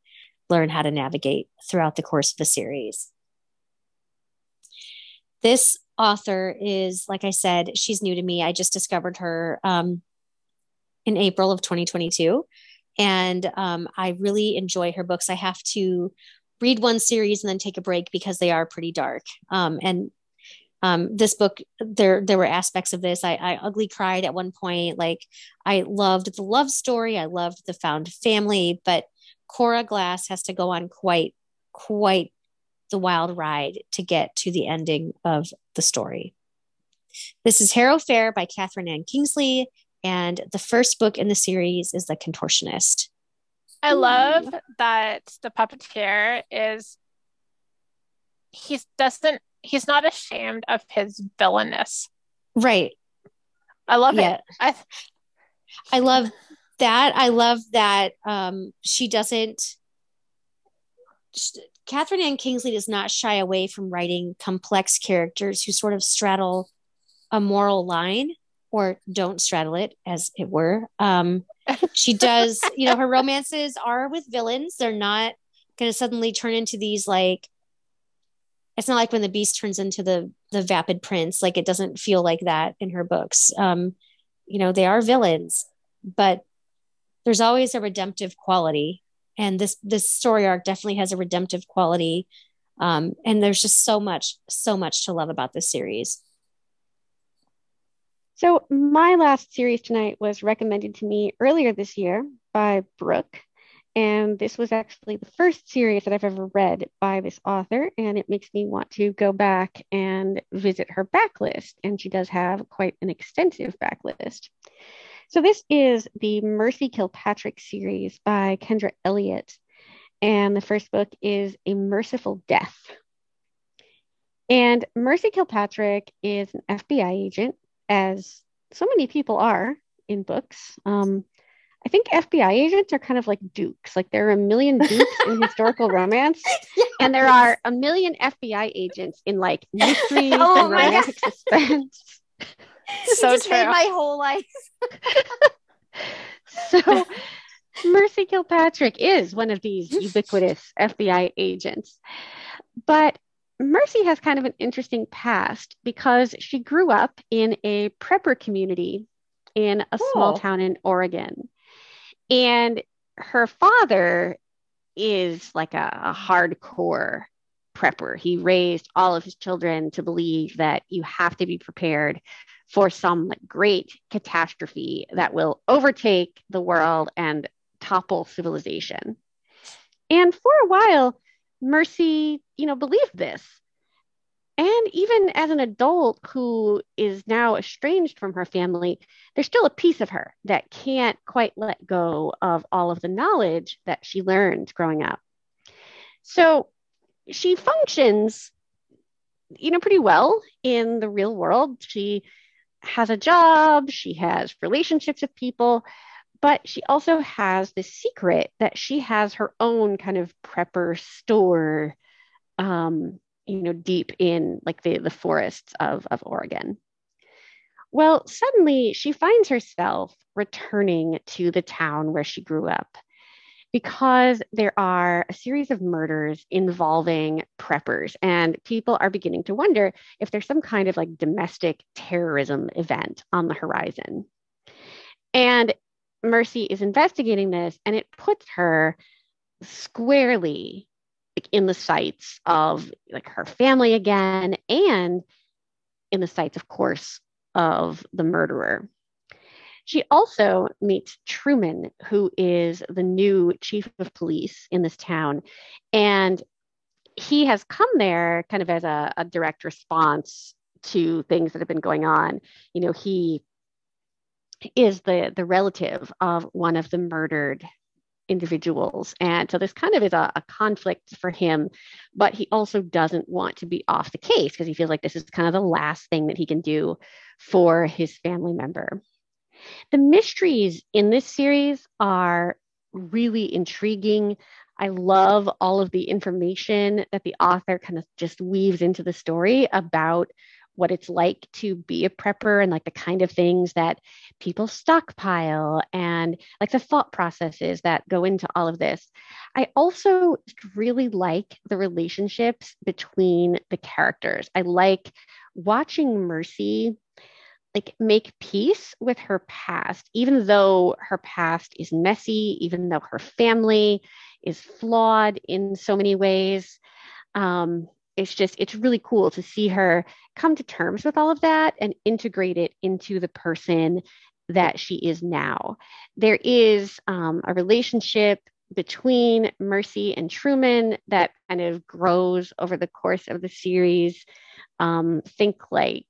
learn how to navigate throughout the course of the series. This author is, like I said, she's new to me. I just discovered her um, in April of 2022. And um, I really enjoy her books. I have to read one series and then take a break because they are pretty dark. Um, and um, this book, there there were aspects of this. I, I ugly cried at one point. Like I loved the love story. I loved the found family, but Cora Glass has to go on quite quite the wild ride to get to the ending of the story. This is Harrow Faire by Kathryn Ann Kingsley, and the first book in the series is The Contortionist. I love that the puppeteer is he doesn't he's not ashamed of his villainous. Right. I love yeah. it. I I love that. I love that um she doesn't she, Kathryn Ann Kingsley does not shy away from writing complex characters who sort of straddle a moral line or don't straddle it, as it were. Um, she does, you know, her romances are with villains. They're not going to suddenly turn into these like. It's not like when the beast turns into the the vapid prince. Like it doesn't feel like that in her books. Um, you know, they are villains, but there's always a redemptive quality and this this story arc definitely has a redemptive quality um, and there's just so much so much to love about this series so my last series tonight was recommended to me earlier this year by brooke and this was actually the first series that I've ever read by this author, and it makes me want to go back and visit her backlist. And she does have quite an extensive backlist. So this is the Mercy Kilpatrick series by Kendra Elliott. And the first book is A Merciful Death. And Mercy Kilpatrick is an FBI agent, as so many people are in books. Um, I think FBI agents are kind of like dukes. Like there are a million dukes in historical romance, yes. and there are a million FBI agents in like mystery oh, and romantic suspense. so just true. made my whole life. so Mercy Kilpatrick is one of these ubiquitous FBI agents. But Mercy has kind of an interesting past because she grew up in a prepper community in a cool. small town in Oregon. And her father is like a, a hardcore prepper. He raised all of his children to believe that you have to be prepared for some like great catastrophe that will overtake the world and topple civilization. And for a while, Mercy, you know, believed this. And even as an adult who is now estranged from her family, there's still a piece of her that can't quite let go of all of the knowledge that she learned growing up. So she functions, you know, pretty well in the real world. She has a job, she has relationships with people, but she also has this secret that she has her own kind of prepper store, um, you know, deep in like the, the forests of, of Oregon. Well, suddenly she finds herself returning to the town where she grew up because there are a series of murders involving preppers, and people are beginning to wonder if there's some kind of like domestic terrorism event on the horizon. And Mercy is investigating this, and it puts her squarely like, in the sights of like her family again, and in the sights, of course, of the murderer. She also meets Truman, who is the new chief of police in this town. And he has come there kind of as a, a direct response to things that have been going on. You know, he is the the relative of one of the murdered individuals and so this kind of is a, a conflict for him but he also doesn't want to be off the case because he feels like this is kind of the last thing that he can do for his family member the mysteries in this series are really intriguing. I love all of the information that the author kind of just weaves into the story about what it's like to be a prepper and like the kind of things that people stockpile and like the thought processes that go into all of this. I also really like the relationships between the characters. I like watching Mercy like make peace with her past even though her past is messy even though her family is flawed in so many ways um, it's just it's really cool to see her come to terms with all of that and integrate it into the person that she is now there is um, a relationship between mercy and truman that kind of grows over the course of the series um, think like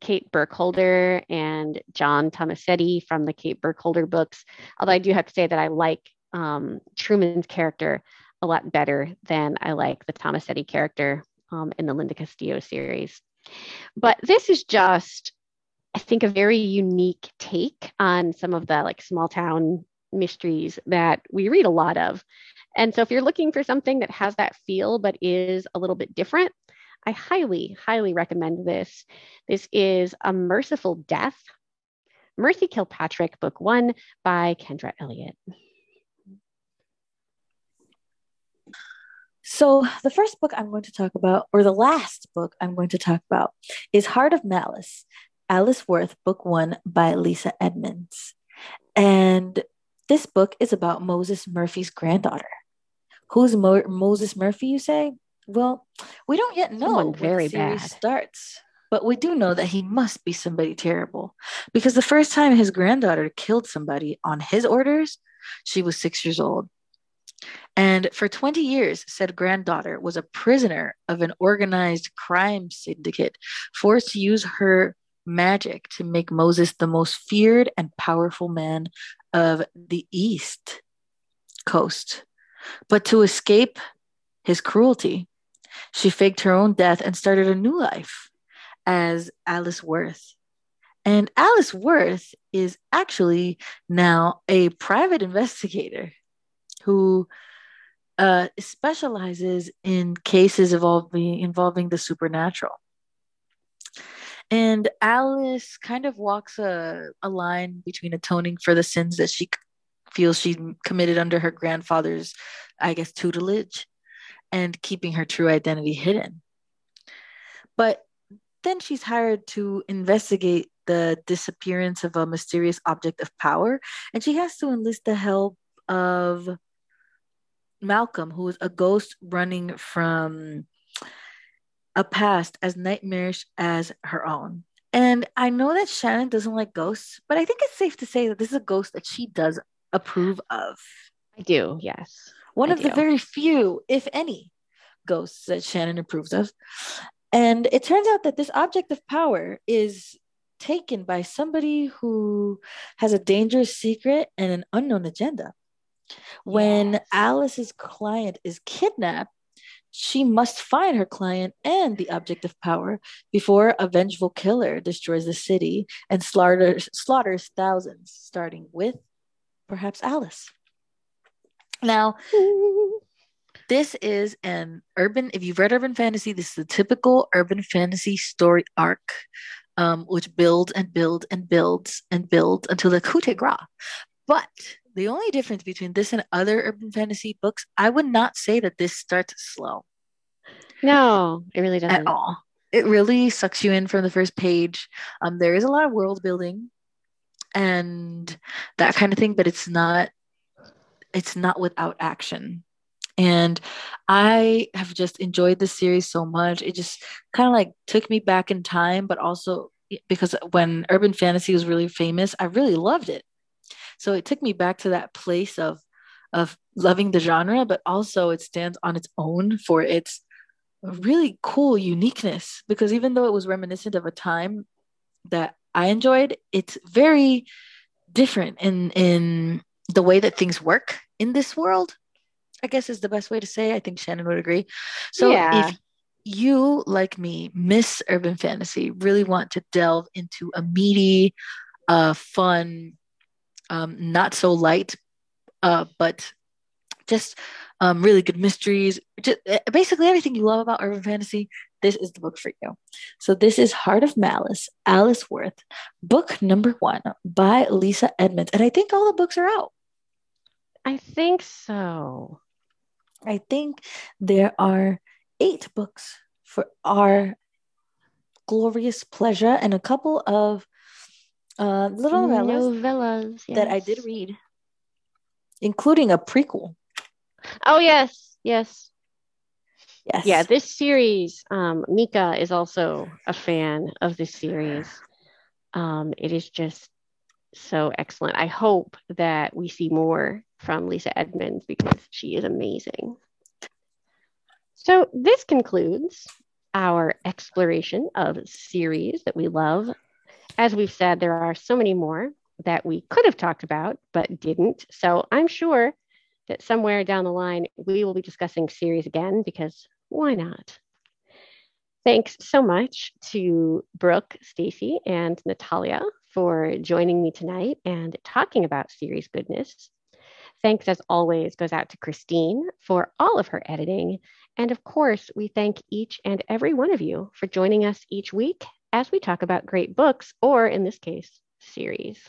Kate Burkholder and John Tomasetti from the Kate Burkholder books. Although I do have to say that I like um, Truman's character a lot better than I like the Tomasetti character um, in the Linda Castillo series. But this is just, I think, a very unique take on some of the like small town mysteries that we read a lot of. And so if you're looking for something that has that feel but is a little bit different, I highly, highly recommend this. This is A Merciful Death, Mercy Kilpatrick, Book One by Kendra Elliott. So, the first book I'm going to talk about, or the last book I'm going to talk about, is Heart of Malice, Alice Worth, Book One by Lisa Edmonds. And this book is about Moses Murphy's granddaughter. Who's Mo- Moses Murphy, you say? Well, we don't yet know Someone very the series bad. starts, but we do know that he must be somebody terrible because the first time his granddaughter killed somebody on his orders, she was six years old. And for 20 years, said granddaughter was a prisoner of an organized crime syndicate, forced to use her magic to make Moses the most feared and powerful man of the East Coast. But to escape his cruelty, she faked her own death and started a new life as Alice Worth. And Alice Worth is actually now a private investigator who uh, specializes in cases involving, involving the supernatural. And Alice kind of walks a, a line between atoning for the sins that she feels she committed under her grandfather's, I guess, tutelage and keeping her true identity hidden. But then she's hired to investigate the disappearance of a mysterious object of power, and she has to enlist the help of Malcolm, who is a ghost running from a past as nightmarish as her own. And I know that Shannon doesn't like ghosts, but I think it's safe to say that this is a ghost that she does approve of. I do, yes. One I of the very few, if any, ghosts that Shannon approves of. And it turns out that this object of power is taken by somebody who has a dangerous secret and an unknown agenda. When Yes. Alice's client is kidnapped, she must find her client and the object of power before a vengeful killer destroys the city and slaughters, slaughters thousands, starting with perhaps Alice. Now, this is an urban, if you've read urban fantasy, this is a typical urban fantasy story arc, um, which builds and builds and builds and builds until the coup de grace. But the only difference between this and other urban fantasy books, I would not say that this starts slow No, it really doesn't. at all. It really sucks you in from the first page. Um, there is a lot of world building and that kind of thing, but it's not it's not without action. And I have just enjoyed this series so much. It just kind of like took me back in time, but also because when urban fantasy was really famous, I really loved it. So it took me back to that place of of loving the genre, but also it stands on its own for its really cool uniqueness because even though it was reminiscent of a time that I enjoyed, it's very different in in the way that things work in this world. I guess is the best way to say. I think Shannon would agree. So Yeah. if you, like me, miss urban fantasy, really want to delve into a meaty, uh, fun, um, not so light, uh, but just um, really good mysteries. Just, eh, basically, everything you love about urban fantasy, this is the book for you. So, this is Heart of Malice, Alice Worth, book number one by Lisa Edmonds. And I think all the books are out. I think so. I think there are eight books for our glorious pleasure and a couple of uh, little novellas, novellas yes. that I did read, including a prequel. Oh yes, yes, yes. Yeah, this series, um, Mika is also a fan of this series. Um, it is just so excellent. I hope that we see more from Lisa Edmonds because she is amazing. So this concludes our exploration of series that we love. As we've said, there are so many more that we could have talked about but didn't. So I'm sure that somewhere down the line we will be discussing series again because why not? Thanks so much to Brooke, Stacy, and Natalia for joining me tonight and talking about series goodness. Thanks, as always, goes out to Christine for all of her editing. And of course, we thank each and every one of you for joining us each week as we talk about great books, or in this case, series.